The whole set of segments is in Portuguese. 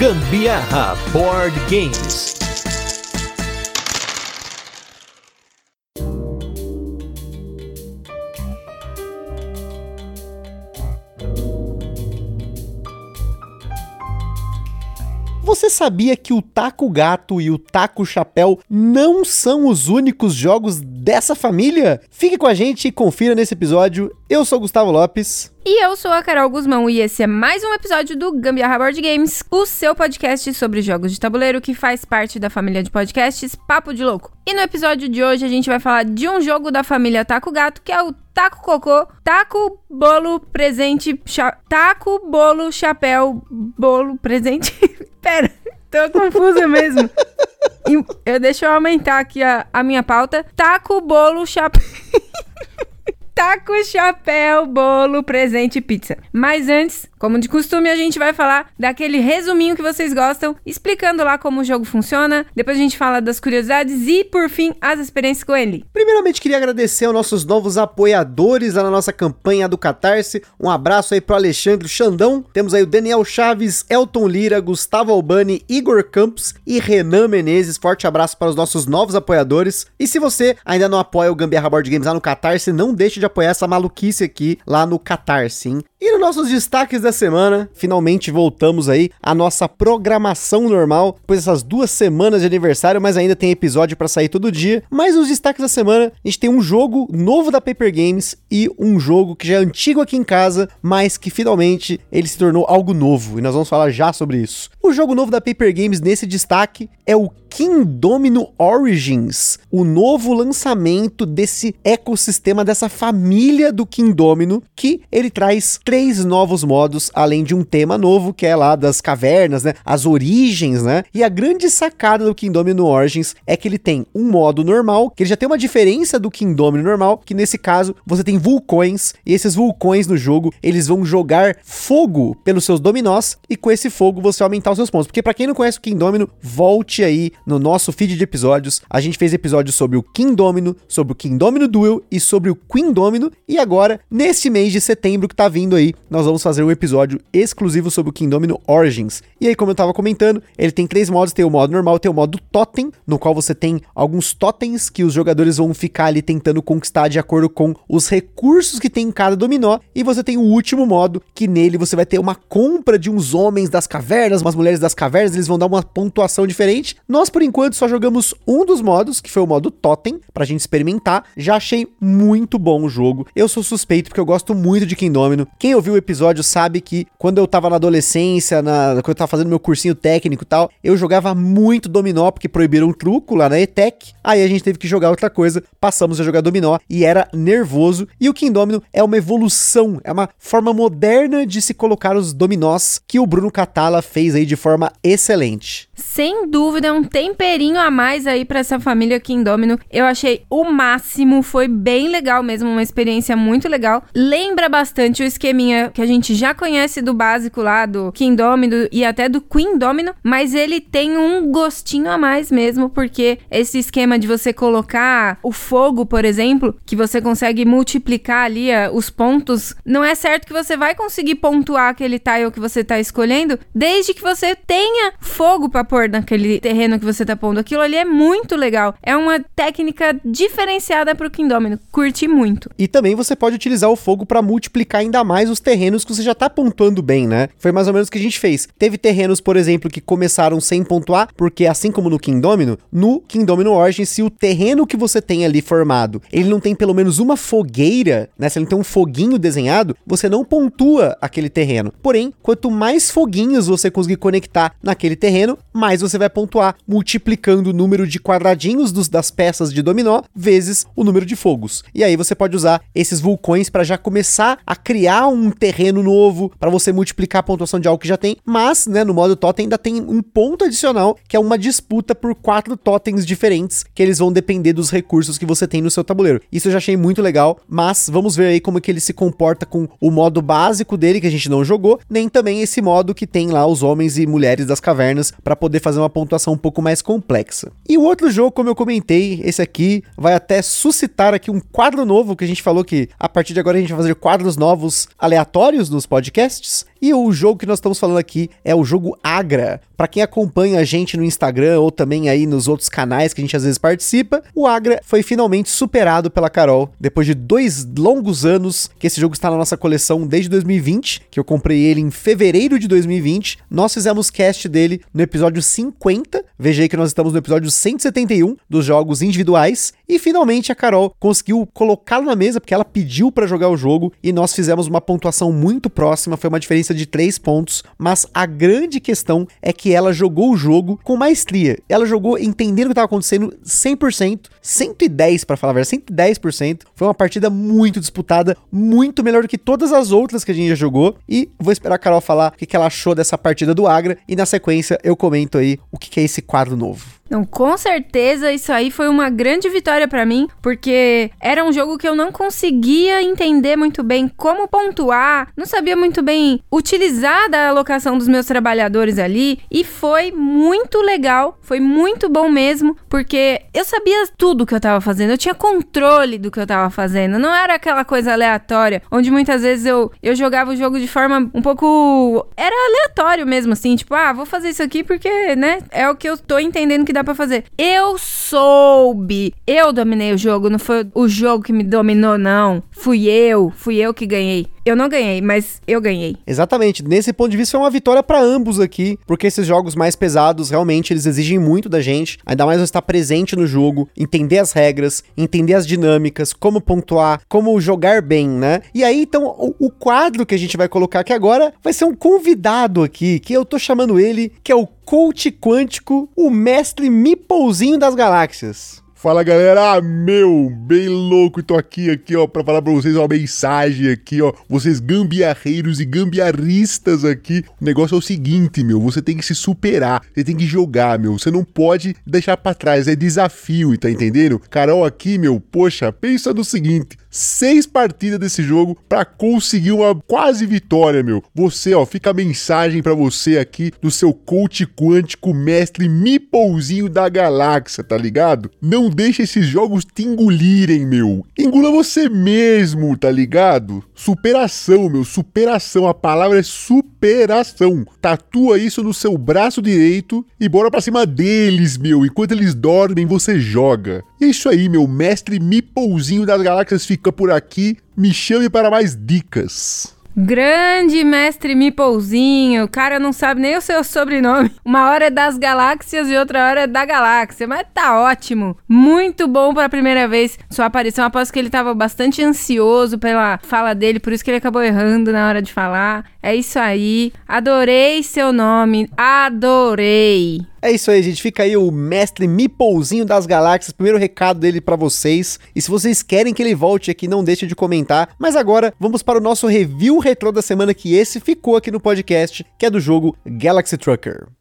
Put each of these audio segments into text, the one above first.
Gambiarra Board Games. Você sabia que o Taco Gato e o Taco Chapéu não são os únicos jogos dessa família? Fique com a gente e confira nesse episódio. Eu sou Gustavo Lopes. E eu sou a Carol Guzmão e esse é mais um episódio do Gambiarra Board Games, o seu podcast sobre jogos de tabuleiro que faz parte da família de podcasts Papo de Louco. E no episódio de hoje a gente vai falar de um jogo da família Taco Gato, que é o Taco Cocô, Taco Bolo Presente, cha... Taco Bolo Chapéu Bolo Presente. Pera, tô confusa mesmo. Eu, deixa eu aumentar aqui a, a minha pauta. Taco Bolo Chapéu. taco, chapéu, bolo, presente pizza. Mas antes, como de costume, a gente vai falar daquele resuminho que vocês gostam, explicando lá como o jogo funciona. Depois a gente fala das curiosidades e, por fim, as experiências com ele. Primeiramente, queria agradecer aos nossos novos apoiadores lá na nossa campanha do Catarse. Um abraço aí pro Alexandre Xandão. Temos aí o Daniel Chaves, Elton Lira, Gustavo Albani, Igor Campos e Renan Menezes. Forte abraço para os nossos novos apoiadores. E se você ainda não apoia o Gambiarra Board Games lá no Catarse, não deixe de apoiar essa maluquice aqui lá no Catarse, hein? E nos nossos destaques da semana, finalmente voltamos aí à nossa programação normal, pois essas duas semanas de aniversário, mas ainda tem episódio para sair todo dia. Mas nos destaques da semana, a gente tem um jogo novo da Paper Games e um jogo que já é antigo aqui em casa, mas que finalmente ele se tornou algo novo, e nós vamos falar já sobre isso. O jogo novo da Paper Games nesse destaque é o Kingdomino Origins, o novo lançamento desse ecossistema, dessa família do Kingdomino, que ele traz três novos modos, além de um tema novo, que é lá das cavernas, né? As origens, né? E a grande sacada do Kingdomino Origins é que ele tem um modo normal, que ele já tem uma diferença do Kingdomino normal, que nesse caso você tem vulcões, e esses vulcões no jogo, eles vão jogar fogo pelos seus dominós, e com esse fogo você aumentar os seus pontos. Porque para quem não conhece o Kingdomino, volte aí no nosso feed de episódios. A gente fez episódios sobre o King Domino, sobre o King Domino Duel e sobre o Queen Domino. E agora, nesse mês de setembro que tá vindo aí, nós vamos fazer um episódio exclusivo sobre o King Domino Origins. E aí, como eu tava comentando, ele tem três modos: tem o modo normal, tem o modo Totem, no qual você tem alguns totens que os jogadores vão ficar ali tentando conquistar de acordo com os recursos que tem em cada dominó. E você tem o último modo, que nele você vai ter uma compra de uns homens das cavernas, umas mulheres das cavernas, eles vão dar uma pontuação diferente. Nós, por enquanto, só jogamos um dos modos, que foi o modo Totem, pra gente experimentar. Já achei muito bom o jogo. Eu sou suspeito porque eu gosto muito de Kingdomino. Quem ouviu o episódio sabe que quando eu tava na adolescência, na, quando eu tava fazendo meu cursinho técnico e tal, eu jogava muito dominó porque proibiram um truco lá na ETEC. Aí a gente teve que jogar outra coisa, passamos a jogar dominó e era nervoso. E o Kingdomino é uma evolução, é uma forma moderna de se colocar os dominós que o Bruno Catala fez aí de forma excelente. Sem dúvida, é um temperinho a mais aí para essa família Kingdomino. Eu achei o máximo, foi bem legal mesmo, uma experiência muito legal. Lembra bastante o esqueminha que a gente já conhece do básico lá do Kingdomino e até do Queen Domino, mas ele tem um gostinho a mais mesmo, porque esse esquema de você colocar o fogo, por exemplo, que você consegue multiplicar ali uh, os pontos, não é certo que você vai conseguir pontuar aquele tile que você tá escolhendo, desde que você tenha fogo para pôr naquele terreno que você tá pondo. Aquilo ali é muito legal. É uma técnica diferenciada pro Kingdomino. Curti muito. E também você pode utilizar o fogo para multiplicar ainda mais os terrenos que você já tá pontuando bem, né? Foi mais ou menos o que a gente fez. Teve terrenos, por exemplo, que começaram sem pontuar, porque assim como no Kingdomino, no Kingdomino Origin, se o terreno que você tem ali formado, ele não tem pelo menos uma fogueira, né? Se ele não tem um foguinho desenhado, você não pontua aquele terreno. Porém, quanto mais foguinhos você conseguir conectar naquele terreno, mais você vai pontuar, multiplicando o número de quadradinhos dos, das peças de dominó vezes o número de fogos. E aí você pode usar esses vulcões para já começar a criar um terreno novo, para você multiplicar a pontuação de algo que já tem, mas, né, no modo totem ainda tem um ponto adicional, que é uma disputa por quatro totens diferentes, que eles vão depender dos recursos que você tem no seu tabuleiro. Isso eu já achei muito legal, mas vamos ver aí como é que ele se comporta com o modo básico dele, que a gente não jogou, nem também esse modo que tem lá os homens e mulheres das cavernas, para poder fazer uma pontuação um pouco mais mais complexa. E o outro jogo, como eu comentei, esse aqui vai até suscitar aqui um quadro novo que a gente falou que a partir de agora a gente vai fazer quadros novos aleatórios nos podcasts. E o jogo que nós estamos falando aqui é o jogo Agra. Para quem acompanha a gente no Instagram ou também aí nos outros canais que a gente às vezes participa, o Agra foi finalmente superado pela Carol depois de dois longos anos que esse jogo está na nossa coleção desde 2020, que eu comprei ele em fevereiro de 2020. Nós fizemos cast dele no episódio 50. Veja que nós estamos no episódio 171 dos jogos individuais. E finalmente a Carol conseguiu colocá-lo na mesa porque ela pediu para jogar o jogo e nós fizemos uma pontuação muito próxima, foi uma diferença de 3 pontos, mas a grande questão é que ela jogou o jogo com maestria. Ela jogou entendendo o que estava acontecendo 100%, 110 para falar a verdade, 110%. Foi uma partida muito disputada, muito melhor do que todas as outras que a gente já jogou. E vou esperar a Carol falar o que ela achou dessa partida do Agra. E na sequência eu comento aí o que é esse quadro novo. Não, com certeza isso aí foi uma grande vitória para mim, porque era um jogo que eu não conseguia entender muito bem como pontuar, não sabia muito bem utilizar da alocação dos meus trabalhadores ali, e foi muito legal, foi muito bom mesmo, porque eu sabia tudo que eu tava fazendo, eu tinha controle do que eu tava fazendo, não era aquela coisa aleatória, onde muitas vezes eu, eu jogava o jogo de forma um pouco. Era aleatório mesmo, assim, tipo, ah, vou fazer isso aqui porque, né, é o que eu tô entendendo que dá dá pra fazer. Eu soube. Eu dominei o jogo, não foi o jogo que me dominou, não. Fui eu, fui eu que ganhei. Eu não ganhei, mas eu ganhei. Exatamente. Nesse ponto de vista, foi uma vitória para ambos aqui, porque esses jogos mais pesados realmente eles exigem muito da gente, ainda mais estar presente no jogo, entender as regras, entender as dinâmicas, como pontuar, como jogar bem, né? E aí, então, o, o quadro que a gente vai colocar aqui agora vai ser um convidado aqui, que eu tô chamando ele, que é o coach quântico, o mestre Mipouzinho das galáxias. Fala galera, ah, meu, bem louco, tô aqui, aqui ó, pra falar pra vocês uma mensagem aqui ó, vocês gambiarreiros e gambiarristas aqui, o negócio é o seguinte, meu, você tem que se superar, você tem que jogar, meu, você não pode deixar para trás, é desafio, tá entendendo? Carol aqui, meu, poxa, pensa no seguinte, seis partidas desse jogo para conseguir uma quase vitória, meu. Você, ó, fica a mensagem para você aqui do seu coach quântico mestre Mipouzinho da galáxia, tá ligado? Não deixa esses jogos te engolirem, meu. Engula você mesmo, tá ligado? Superação, meu, superação. A palavra é superação. Tatua isso no seu braço direito e bora pra cima deles, meu. Enquanto eles dormem, você joga. É isso aí, meu mestre Mipouzinho das galáxias fica por aqui. Me chame para mais dicas. Grande mestre Mipouzinho, o cara não sabe nem o seu sobrenome. Uma hora é das galáxias e outra hora é da galáxia, mas tá ótimo. Muito bom para a primeira vez sua aparição. Após que ele tava bastante ansioso pela fala dele, por isso que ele acabou errando na hora de falar. É isso aí. Adorei seu nome, adorei. É isso aí, gente. Fica aí o mestre Mipouzinho das Galáxias. Primeiro recado dele para vocês. E se vocês querem que ele volte aqui, não deixe de comentar. Mas agora vamos para o nosso review retrô da semana que esse ficou aqui no podcast, que é do jogo Galaxy Trucker.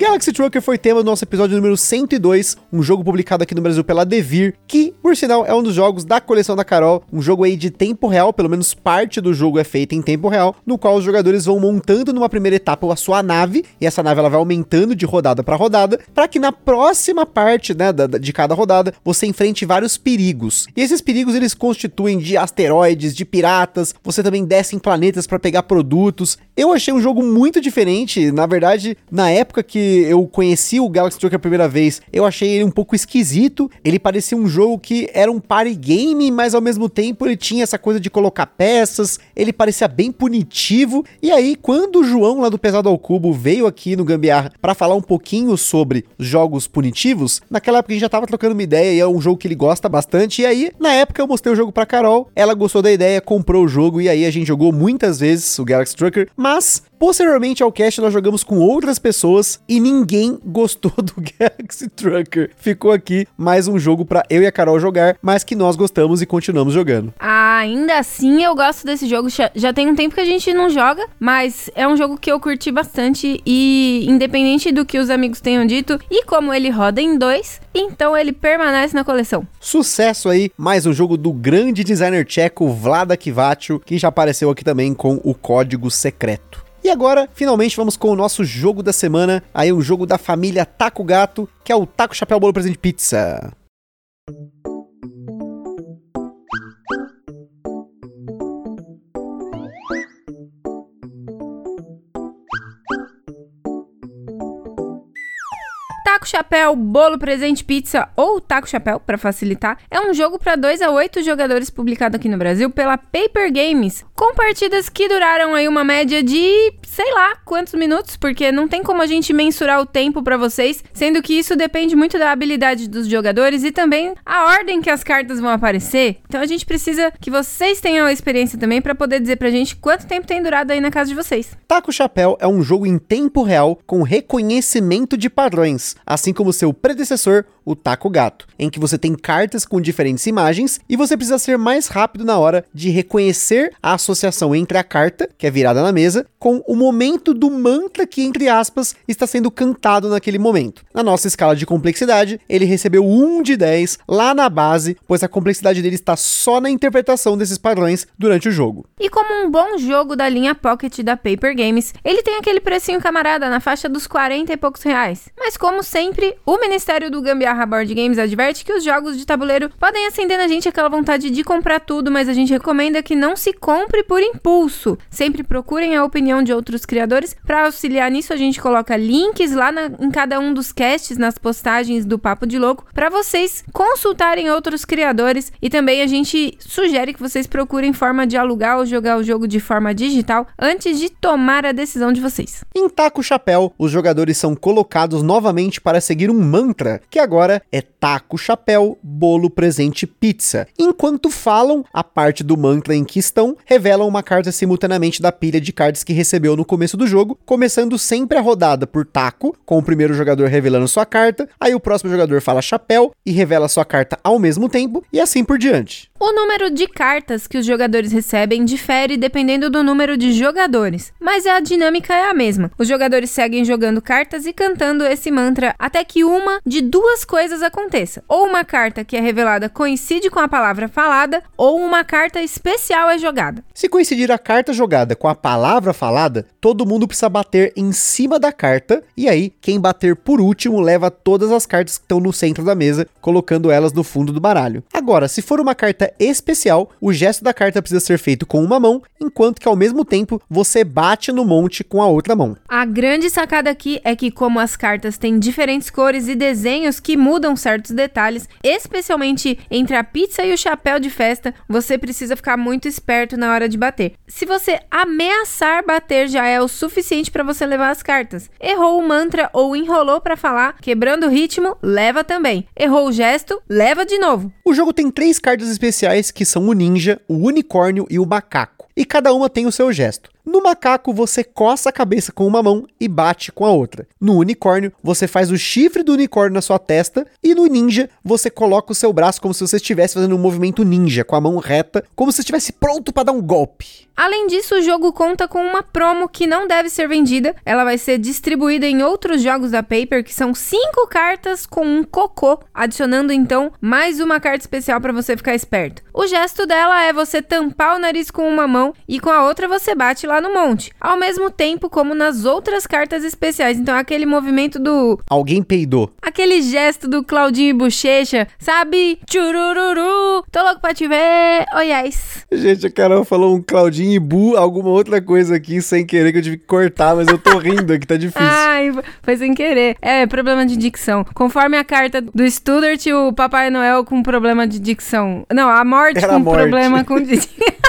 Galaxy Trucker foi tema do nosso episódio número 102, um jogo publicado aqui no Brasil pela Devir, que, por sinal, é um dos jogos da coleção da Carol, um jogo aí de tempo real, pelo menos parte do jogo é feita em tempo real, no qual os jogadores vão montando numa primeira etapa a sua nave, e essa nave ela vai aumentando de rodada para rodada, para que na próxima parte, né, da, de cada rodada, você enfrente vários perigos. E esses perigos eles constituem de asteroides, de piratas, você também desce em planetas para pegar produtos. Eu achei um jogo muito diferente, na verdade, na época que eu conheci o Galaxy Trucker a primeira vez, eu achei ele um pouco esquisito. Ele parecia um jogo que era um party game, mas ao mesmo tempo ele tinha essa coisa de colocar peças. Ele parecia bem punitivo. E aí, quando o João lá do Pesado ao Cubo veio aqui no Gambiarra para falar um pouquinho sobre jogos punitivos, naquela época a gente já tava trocando uma ideia e é um jogo que ele gosta bastante. E aí, na época eu mostrei o jogo pra Carol, ela gostou da ideia, comprou o jogo e aí a gente jogou muitas vezes o Galaxy Trucker, mas Posteriormente ao cast, nós jogamos com outras pessoas e e ninguém gostou do Galaxy Trucker. Ficou aqui mais um jogo para eu e a Carol jogar, mas que nós gostamos e continuamos jogando. Ah, ainda assim eu gosto desse jogo. Já tem um tempo que a gente não joga, mas é um jogo que eu curti bastante e independente do que os amigos tenham dito e como ele roda em dois, então ele permanece na coleção. Sucesso aí, mais um jogo do grande designer tcheco Vlada que já apareceu aqui também com o código secreto. E agora, finalmente, vamos com o nosso jogo da semana. Aí, um jogo da família Taco Gato, que é o Taco Chapéu Bolo Presente Pizza. Taco Chapéu, Bolo Presente Pizza ou Taco Chapéu, para facilitar, é um jogo para 2 a 8 jogadores publicado aqui no Brasil pela Paper Games, com partidas que duraram aí uma média de sei lá quantos minutos, porque não tem como a gente mensurar o tempo para vocês, sendo que isso depende muito da habilidade dos jogadores e também a ordem que as cartas vão aparecer. Então a gente precisa que vocês tenham a experiência também para poder dizer pra gente quanto tempo tem durado aí na casa de vocês. Taco Chapéu é um jogo em tempo real com reconhecimento de padrões assim como seu predecessor, o Taco Gato, em que você tem cartas com diferentes imagens e você precisa ser mais rápido na hora de reconhecer a associação entre a carta, que é virada na mesa, com o momento do mantra que, entre aspas, está sendo cantado naquele momento. Na nossa escala de complexidade, ele recebeu 1 de 10 lá na base, pois a complexidade dele está só na interpretação desses padrões durante o jogo. E como um bom jogo da linha Pocket da Paper Games, ele tem aquele precinho camarada na faixa dos 40 e poucos reais. Mas como sempre, o Ministério do Gambiarra Board Games adverte que os jogos de tabuleiro podem acender na gente aquela vontade de comprar tudo, mas a gente recomenda que não se compre por impulso. Sempre procurem a opinião de outros criadores. Para auxiliar nisso, a gente coloca links lá na, em cada um dos casts, nas postagens do Papo de Louco, para vocês consultarem outros criadores. E também a gente sugere que vocês procurem forma de alugar ou jogar o jogo de forma digital antes de tomar a decisão de vocês. Em Taco Chapéu, os jogadores são colocados novamente para seguir um mantra, que agora é taco, chapéu, bolo, presente, pizza. Enquanto falam, a parte do mantra em que estão revelam uma carta simultaneamente da pilha de cartas que recebeu no começo do jogo, começando sempre a rodada por taco, com o primeiro jogador revelando sua carta, aí o próximo jogador fala chapéu e revela sua carta ao mesmo tempo, e assim por diante. O número de cartas que os jogadores recebem difere dependendo do número de jogadores, mas a dinâmica é a mesma. Os jogadores seguem jogando cartas e cantando esse mantra até que uma de duas coisas aconteça: ou uma carta que é revelada coincide com a palavra falada, ou uma carta especial é jogada. Se coincidir a carta jogada com a palavra falada, todo mundo precisa bater em cima da carta, e aí quem bater por último leva todas as cartas que estão no centro da mesa, colocando elas no fundo do baralho. Agora, se for uma carta especial, o gesto da carta precisa ser feito com uma mão, enquanto que ao mesmo tempo você bate no monte com a outra mão. A grande sacada aqui é que, como as cartas têm diferentes cores e desenhos que mudam certos detalhes, especialmente entre a pizza e o chapéu de festa, você precisa ficar muito esperto na hora de bater. Se você ameaçar bater, já é o suficiente para você levar as cartas. Errou o mantra ou enrolou para falar, quebrando o ritmo, leva também. Errou o gesto, leva de novo. O jogo tem três cartas especiais que são o ninja, o unicórnio e o macaco. E cada uma tem o seu gesto. No macaco, você coça a cabeça com uma mão e bate com a outra. No unicórnio, você faz o chifre do unicórnio na sua testa. E no ninja, você coloca o seu braço como se você estivesse fazendo um movimento ninja, com a mão reta, como se estivesse pronto para dar um golpe. Além disso, o jogo conta com uma promo que não deve ser vendida. Ela vai ser distribuída em outros jogos da Paper, que são cinco cartas com um cocô, adicionando então mais uma carta especial para você ficar esperto. O gesto dela é você tampar o nariz com uma mão e com a outra você bate lá no monte, ao mesmo tempo como nas outras cartas especiais. Então aquele movimento do alguém peidou. Aquele gesto do Claudinho e Bochecha, sabe? Churururu. Tô louco pra te ver. Oh yes. Gente, a Carol falou um Claudinho Bu, alguma outra coisa aqui sem querer que eu tive que cortar, mas eu tô rindo aqui, tá difícil. Ai, foi sem querer. É, problema de dicção. Conforme a carta do Studart, o Papai Noel com problema de dicção. Não, a morte Era com morte. problema com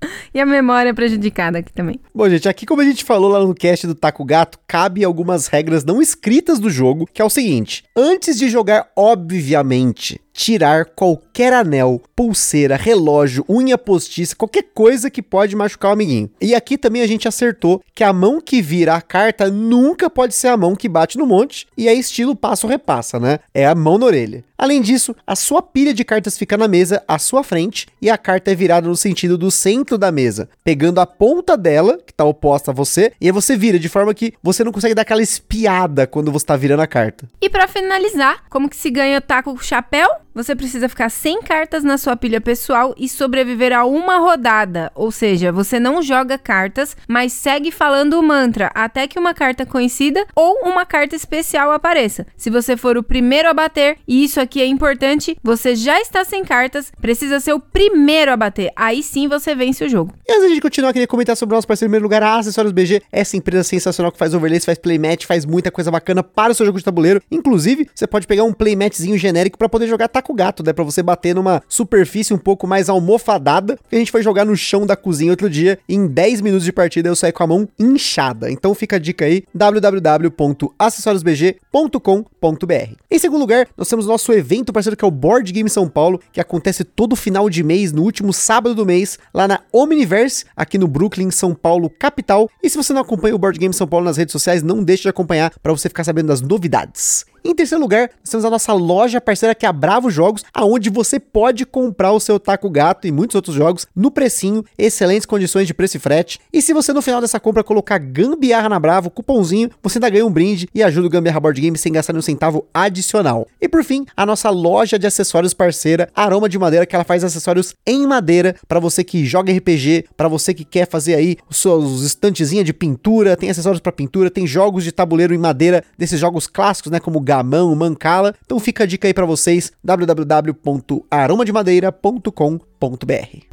e a memória prejudicada aqui também. Bom, gente, aqui como a gente falou lá no cast do Taco Gato, cabe algumas regras não escritas do jogo, que é o seguinte: antes de jogar, obviamente, tirar qualquer anel, pulseira, relógio, unha postiça, qualquer coisa que pode machucar o amiguinho. E aqui também a gente acertou que a mão que vira a carta nunca pode ser a mão que bate no monte, e é estilo passo-repassa, né? É a mão na orelha. Além disso, a sua pilha de cartas fica na mesa à sua frente e a carta é virada no sentido do centro da mesa, pegando a ponta dela, que está oposta a você, e aí você vira de forma que você não consegue dar aquela espiada quando você está virando a carta. E para finalizar, como que se ganha taco chapéu? Você precisa ficar sem cartas na sua pilha pessoal e sobreviver a uma rodada, ou seja, você não joga cartas, mas segue falando o mantra até que uma carta conhecida ou uma carta especial apareça. Se você for o primeiro a bater, e isso aqui é importante, você já está sem cartas, precisa ser o primeiro a bater. Aí sim você vence o jogo. E antes de continuar, queria comentar sobre o nosso parceiro em primeiro lugar, a Acessórios BG. Essa empresa sensacional que faz overlays, faz playmat, faz muita coisa bacana para o seu jogo de tabuleiro. Inclusive, você pode pegar um playmatzinho genérico para poder jogar taco gato, né? Para você bater numa superfície um pouco mais almofadada. Porque a gente foi jogar no chão da cozinha outro dia. E em 10 minutos de partida eu saí com a mão inchada. Então fica a dica aí: www.acessoriosbg.com.br. Em segundo lugar, nós temos o nosso evento parceiro que é o Board Game São Paulo, que acontece todo final de mês, no último sábado do mês, lá na Omniverse, aqui no Brooklyn, São Paulo, capital. E se você não acompanha o Board Game São Paulo nas redes sociais, não deixe de acompanhar para você ficar sabendo das novidades. Em terceiro lugar, nós temos a nossa loja parceira que é a Bravo Jogos, aonde você pode comprar o seu Taco Gato e muitos outros jogos no precinho, excelentes condições de preço e frete. E se você no final dessa compra colocar Gambiarra na Bravo, cupomzinho, você ainda ganha um brinde e ajuda o Gambiarra Board Game sem gastar nenhum centavo adicional. E por fim, a nossa loja de acessórios parceira, Aroma de Madeira, que ela faz acessórios em madeira para você que joga RPG, para você que quer fazer aí os seus estantezinhas de pintura, tem acessórios para pintura, tem jogos de tabuleiro em madeira, desses jogos clássicos, né, como gamão, mancala. Então fica a dica aí para vocês, www.aromademadeira.com.br.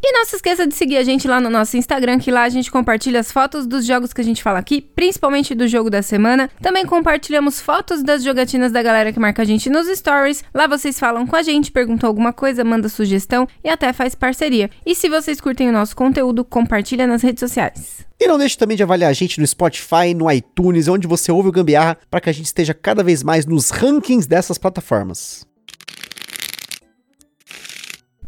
E não se esqueça de seguir a gente lá no nosso Instagram, que lá a gente compartilha as fotos dos jogos que a gente fala aqui, principalmente do jogo da semana. Também compartilhamos fotos das jogatinas da galera que marca a gente nos stories. Lá vocês falam com a gente, perguntam alguma coisa, manda sugestão e até faz parceria. E se vocês curtem o nosso conteúdo, compartilha nas redes sociais. E não deixe também de avaliar a gente no Spotify, no iTunes, onde você ouve o Gambiarra, para que a gente esteja cada vez mais nos rankings dessas plataformas.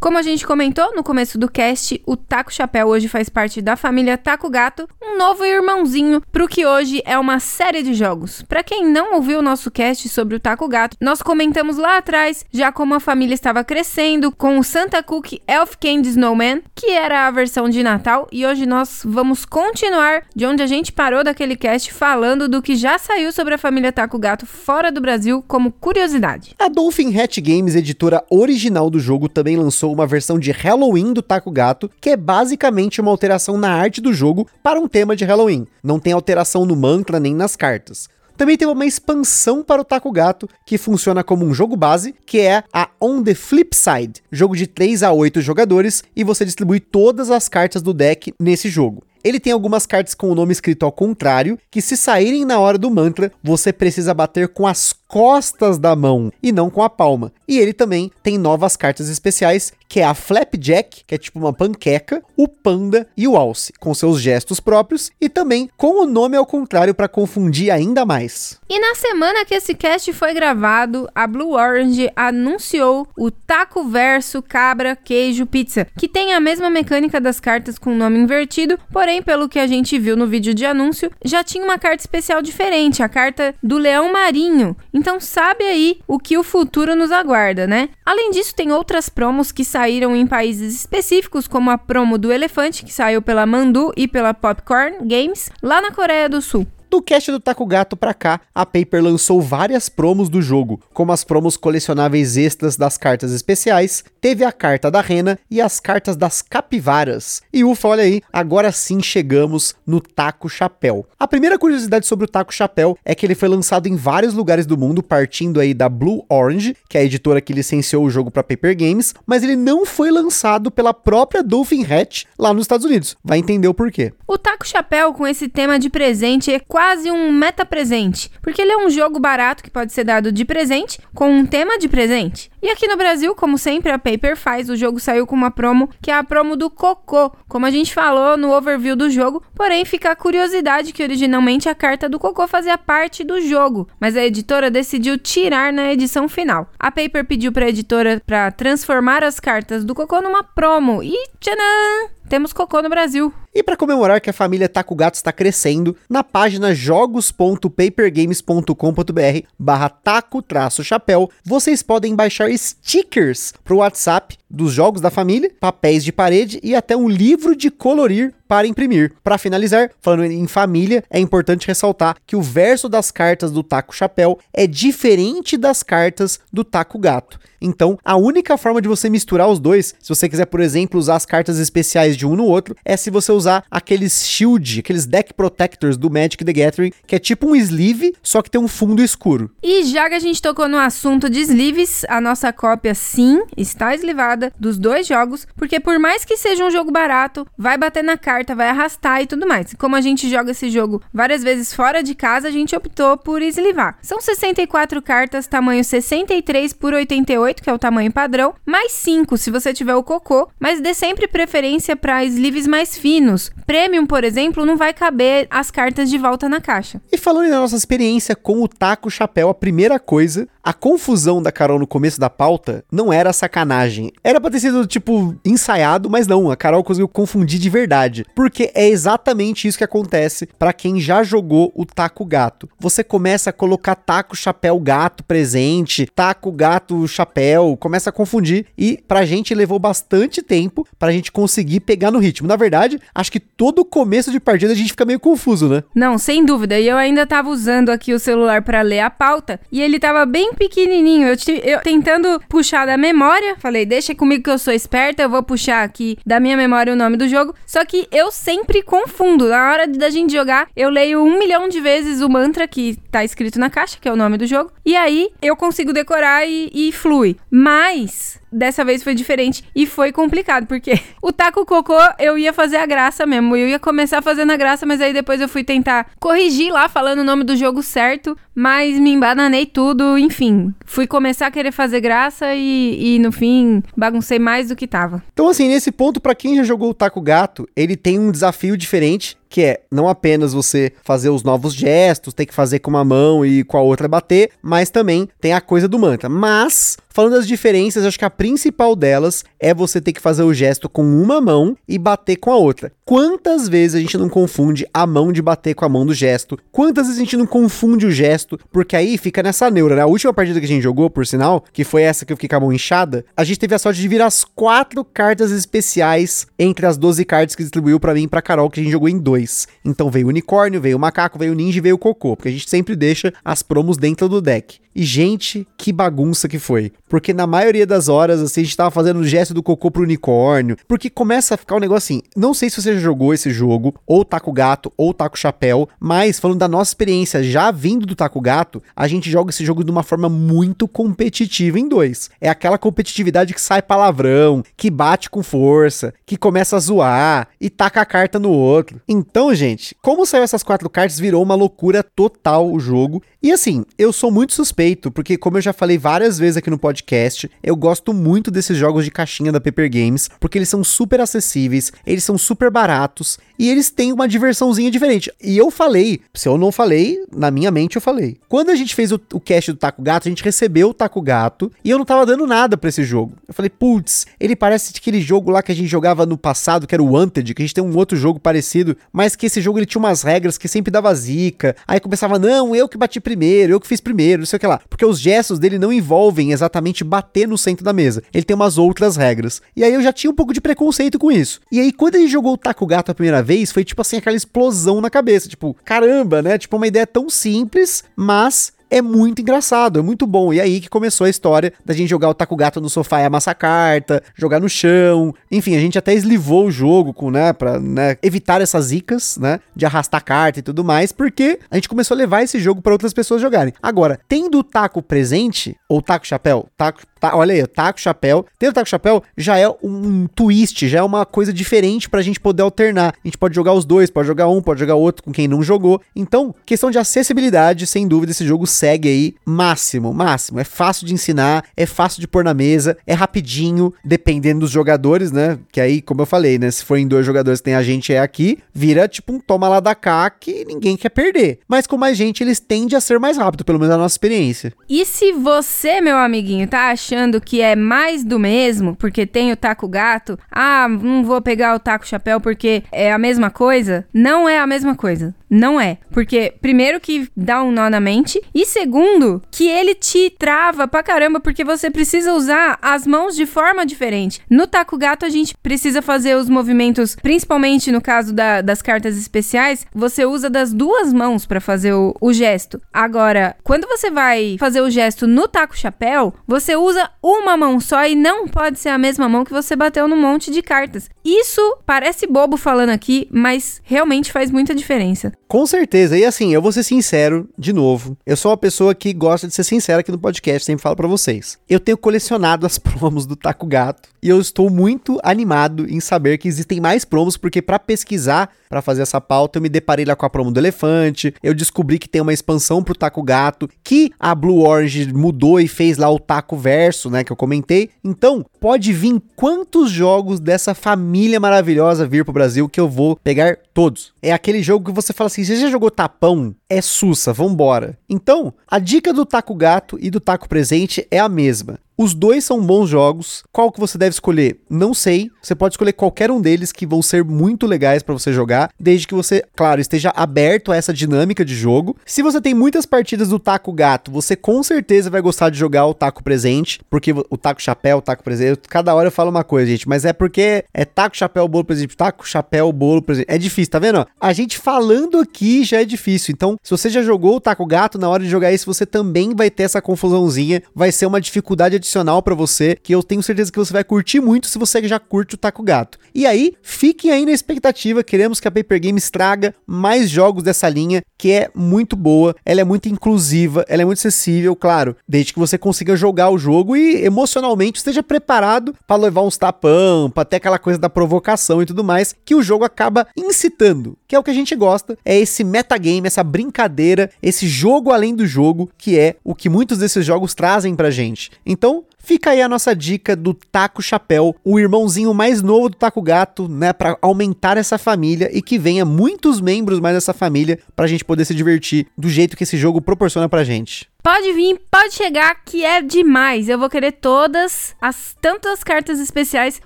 Como a gente comentou no começo do cast, o Taco Chapéu hoje faz parte da família Taco Gato, um novo irmãozinho pro que hoje é uma série de jogos. Para quem não ouviu o nosso cast sobre o Taco Gato, nós comentamos lá atrás já como a família estava crescendo com o Santa Cook Elf Candy Snowman, que era a versão de Natal, e hoje nós vamos continuar de onde a gente parou daquele cast falando do que já saiu sobre a família Taco Gato fora do Brasil como curiosidade. A Dolphin Hat Games, editora original do jogo, também lançou uma versão de Halloween do Taco Gato, que é basicamente uma alteração na arte do jogo para um tema de Halloween. Não tem alteração no mantra nem nas cartas. Também tem uma expansão para o Taco Gato, que funciona como um jogo base, que é a On the Flip Side, jogo de 3 a 8 jogadores, e você distribui todas as cartas do deck nesse jogo. Ele tem algumas cartas com o nome escrito ao contrário, que se saírem na hora do mantra, você precisa bater com as costas da mão e não com a palma. E ele também tem novas cartas especiais, que é a Flapjack, que é tipo uma panqueca, o Panda e o Alce, com seus gestos próprios e também com o nome ao contrário para confundir ainda mais. E na semana que esse cast foi gravado, a Blue Orange anunciou o Taco Verso Cabra Queijo Pizza, que tem a mesma mecânica das cartas com o nome invertido, porém, pelo que a gente viu no vídeo de anúncio, já tinha uma carta especial diferente, a carta do Leão Marinho. Então sabe aí o que o futuro nos aguarda, né? Além disso, tem outras promos que saíram em países específicos, como a promo do Elefante, que saiu pela Mandu e pela Popcorn Games, lá na Coreia do Sul. Do cast do Taco Gato pra cá, a Paper lançou várias promos do jogo, como as promos colecionáveis extras das cartas especiais, teve a carta da Rena e as cartas das capivaras. E ufa, olha aí, agora sim chegamos no Taco Chapéu. A primeira curiosidade sobre o Taco Chapéu é que ele foi lançado em vários lugares do mundo, partindo aí da Blue Orange, que é a editora que licenciou o jogo para Paper Games, mas ele não foi lançado pela própria Dolphin Hatch lá nos Estados Unidos. Vai entender o porquê. O Taco Chapéu com esse tema de presente é quase quase um meta presente, porque ele é um jogo barato que pode ser dado de presente com um tema de presente. E aqui no Brasil, como sempre, a Paper faz. O jogo saiu com uma promo que é a promo do Cocô, como a gente falou no overview do jogo. Porém, fica a curiosidade que originalmente a carta do Cocô fazia parte do jogo, mas a editora decidiu tirar na edição final. A Paper pediu para a editora para transformar as cartas do Cocô numa promo e tcharam! Temos cocô no Brasil. E para comemorar que a família Taco Gato está crescendo, na página jogos.papergames.com.br barra taco-chapéu, vocês podem baixar stickers para o WhatsApp dos jogos da família, papéis de parede e até um livro de colorir para imprimir. Para finalizar, falando em família, é importante ressaltar que o verso das cartas do Taco Chapéu é diferente das cartas do Taco Gato. Então, a única forma de você misturar os dois, se você quiser, por exemplo, usar as cartas especiais de um no outro, é se você usar aqueles shield, aqueles deck protectors do Magic the Gathering, que é tipo um sleeve, só que tem um fundo escuro. E já que a gente tocou no assunto de sleeves, a nossa cópia sim está eslivada dos dois jogos, porque por mais que seja um jogo barato, vai bater na carta, vai arrastar e tudo mais. Como a gente joga esse jogo várias vezes fora de casa, a gente optou por eslivar. São 64 cartas, tamanho 63 por 88 que é o tamanho padrão, mais 5 se você tiver o cocô, mas dê sempre preferência para sleeves mais finos. Premium, por exemplo, não vai caber as cartas de volta na caixa. E falando da nossa experiência com o taco chapéu, a primeira coisa, a confusão da Carol no começo da pauta não era sacanagem. Era pra ter sido, tipo, ensaiado, mas não, a Carol conseguiu confundir de verdade. Porque é exatamente isso que acontece para quem já jogou o taco gato. Você começa a colocar taco chapéu gato presente, taco gato chapéu começa a confundir e pra gente levou bastante tempo pra gente conseguir pegar no ritmo. Na verdade, acho que todo começo de partida a gente fica meio confuso, né? Não, sem dúvida. E eu ainda tava usando aqui o celular para ler a pauta e ele tava bem pequenininho. Eu, eu tentando puxar da memória, falei, deixa comigo que eu sou esperta, eu vou puxar aqui da minha memória o nome do jogo. Só que eu sempre confundo. Na hora da gente jogar, eu leio um milhão de vezes o mantra que tá escrito na caixa, que é o nome do jogo. E aí eu consigo decorar e, e flui. Mas dessa vez foi diferente e foi complicado, porque o taco cocô eu ia fazer a graça mesmo, eu ia começar fazendo a graça, mas aí depois eu fui tentar corrigir lá, falando o nome do jogo certo, mas me embananei tudo, enfim, fui começar a querer fazer graça e, e no fim baguncei mais do que tava. Então assim, nesse ponto, para quem já jogou o taco gato, ele tem um desafio diferente, que é não apenas você fazer os novos gestos, tem que fazer com uma mão e com a outra bater, mas também tem a coisa do mantra. Mas, falando das diferenças, acho que a principal delas é você ter que fazer o gesto com uma mão e bater com a outra. Quantas vezes a gente não confunde a mão de bater com a mão do gesto? Quantas vezes a gente não confunde o gesto? Porque aí fica nessa neura, né? A última partida que a gente jogou, por sinal, que foi essa que eu fiquei com a mão inchada, a gente teve a sorte de vir as quatro cartas especiais entre as 12 cartas que distribuiu para mim e pra Carol, que a gente jogou em dois. Então veio o unicórnio, veio o macaco, veio o ninja e veio o cocô, porque a gente sempre deixa as promos dentro do deck. E, gente, que bagunça que foi. Porque na maioria das horas, assim, a gente tava fazendo o gesto do cocô pro unicórnio. Porque começa a ficar um negócio assim. Não sei se você já jogou esse jogo, ou Taco Gato, ou Taco Chapéu, mas falando da nossa experiência já vindo do Taco Gato, a gente joga esse jogo de uma forma muito competitiva em dois. É aquela competitividade que sai palavrão, que bate com força, que começa a zoar e taca a carta no outro. Então, gente, como saiu essas quatro cartas, virou uma loucura total o jogo. E assim, eu sou muito suspeito suspeito, porque como eu já falei várias vezes aqui no podcast, eu gosto muito desses jogos de caixinha da Paper Games, porque eles são super acessíveis, eles são super baratos e eles têm uma diversãozinha diferente. E eu falei, se eu não falei, na minha mente eu falei. Quando a gente fez o, o cast do Taco Gato, a gente recebeu o Taco Gato e eu não tava dando nada para esse jogo. Eu falei, putz, ele parece aquele jogo lá que a gente jogava no passado, que era o Wanted, que a gente tem um outro jogo parecido, mas que esse jogo ele tinha umas regras que sempre dava zica. Aí começava, não, eu que bati primeiro, eu que fiz primeiro, não sei o que lá. Porque os gestos dele não envolvem exatamente bater no centro da mesa. Ele tem umas outras regras. E aí eu já tinha um pouco de preconceito com isso. E aí quando gente jogou o Taco Gato a primeira vez, foi tipo assim, aquela explosão na cabeça. Tipo, caramba, né? Tipo, uma ideia tão simples, mas é muito engraçado, é muito bom. E aí que começou a história da gente jogar o taco gato no sofá e amassar carta, jogar no chão. Enfim, a gente até eslivou o jogo com, né, pra né, evitar essas zicas, né, de arrastar carta e tudo mais, porque a gente começou a levar esse jogo para outras pessoas jogarem. Agora, tendo o taco presente, ou taco chapéu, taco Tá, olha aí, taco chapéu. Ter o taco chapéu já é um twist, já é uma coisa diferente pra gente poder alternar. A gente pode jogar os dois, pode jogar um, pode jogar outro com quem não jogou. Então, questão de acessibilidade, sem dúvida, esse jogo segue aí máximo, máximo. É fácil de ensinar, é fácil de pôr na mesa, é rapidinho, dependendo dos jogadores, né? Que aí, como eu falei, né? Se for em dois jogadores tem a gente é aqui, vira tipo um toma lá da cá que ninguém quer perder. Mas com mais gente, eles tendem a ser mais rápido, pelo menos na nossa experiência. E se você, meu amiguinho, tá achando que é mais do mesmo, porque tem o taco gato, ah, não vou pegar o taco chapéu porque é a mesma coisa, não é a mesma coisa. Não é. Porque, primeiro, que dá um nó na mente. E segundo, que ele te trava pra caramba, porque você precisa usar as mãos de forma diferente. No taco gato, a gente precisa fazer os movimentos, principalmente no caso da, das cartas especiais, você usa das duas mãos para fazer o, o gesto. Agora, quando você vai fazer o gesto no taco chapéu, você usa uma mão só e não pode ser a mesma mão que você bateu no monte de cartas. Isso parece bobo falando aqui, mas realmente faz muita diferença. Com certeza. E assim, eu vou ser sincero de novo. Eu sou uma pessoa que gosta de ser sincera aqui no podcast, sempre falo para vocês. Eu tenho colecionado as promos do Taco Gato e eu estou muito animado em saber que existem mais promos porque para pesquisar, para fazer essa pauta, eu me deparei lá com a promo do elefante, eu descobri que tem uma expansão pro Taco Gato, que a Blue Orange mudou e fez lá o Taco Verso, né, que eu comentei. Então, pode vir quantos jogos dessa família maravilhosa vir pro Brasil que eu vou pegar todos. É aquele jogo que você fala assim: você já jogou tapão? É sussa, vambora. Então, a dica do taco gato e do taco presente é a mesma. Os dois são bons jogos. Qual que você deve escolher? Não sei. Você pode escolher qualquer um deles que vão ser muito legais para você jogar, desde que você, claro, esteja aberto a essa dinâmica de jogo. Se você tem muitas partidas do taco gato, você com certeza vai gostar de jogar o taco presente, porque o taco chapéu, o taco presente, cada hora eu falo uma coisa, gente, mas é porque é taco chapéu bolo presente, taco chapéu bolo presente. É difícil, tá vendo? A gente falando aqui já é difícil. Então, se você já jogou o taco gato, na hora de jogar isso, você também vai ter essa confusãozinha, vai ser uma dificuldade adicional para você, que eu tenho certeza que você vai curtir muito se você já curte o Taco Gato. E aí, fiquem aí na expectativa, queremos que a Paper Games traga mais jogos dessa linha, que é muito boa, ela é muito inclusiva, ela é muito acessível, claro, desde que você consiga jogar o jogo e emocionalmente esteja preparado para levar uns tapão, para ter aquela coisa da provocação e tudo mais, que o jogo acaba incitando, que é o que a gente gosta, é esse metagame, essa brincadeira, esse jogo além do jogo, que é o que muitos desses jogos trazem pra gente. Então, Fica aí a nossa dica do Taco Chapéu, o irmãozinho mais novo do Taco Gato, né, para aumentar essa família e que venha muitos membros mais dessa família pra gente poder se divertir do jeito que esse jogo proporciona pra gente. Pode vir, pode chegar, que é demais. Eu vou querer todas, as tanto as cartas especiais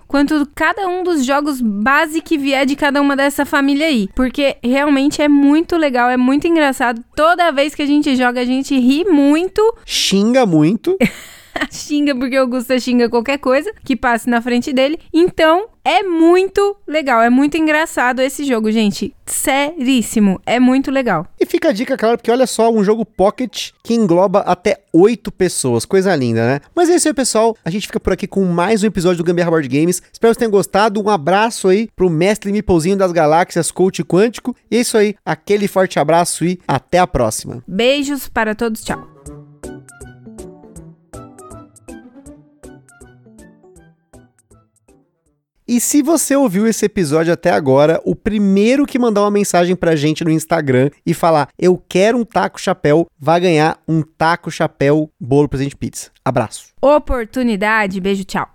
quanto cada um dos jogos base que vier de cada uma dessa família aí. Porque realmente é muito legal, é muito engraçado. Toda vez que a gente joga, a gente ri muito. Xinga muito. xinga porque o Augusta xinga qualquer coisa que passe na frente dele. Então, é muito legal, é muito engraçado esse jogo, gente. Seríssimo, é muito legal. E fica a dica, claro, porque olha só, um jogo pocket que engloba até oito pessoas. Coisa linda, né? Mas é isso aí, pessoal. A gente fica por aqui com mais um episódio do Gambiarra Board Games. Espero que vocês tenham gostado. Um abraço aí pro mestre Mipolzinho das Galáxias, coach quântico. E é isso aí, aquele forte abraço e até a próxima. Beijos para todos, tchau. E se você ouviu esse episódio até agora, o primeiro que mandar uma mensagem pra gente no Instagram e falar eu quero um taco chapéu, vai ganhar um taco chapéu bolo presente pizza. Abraço. Oportunidade, beijo, tchau.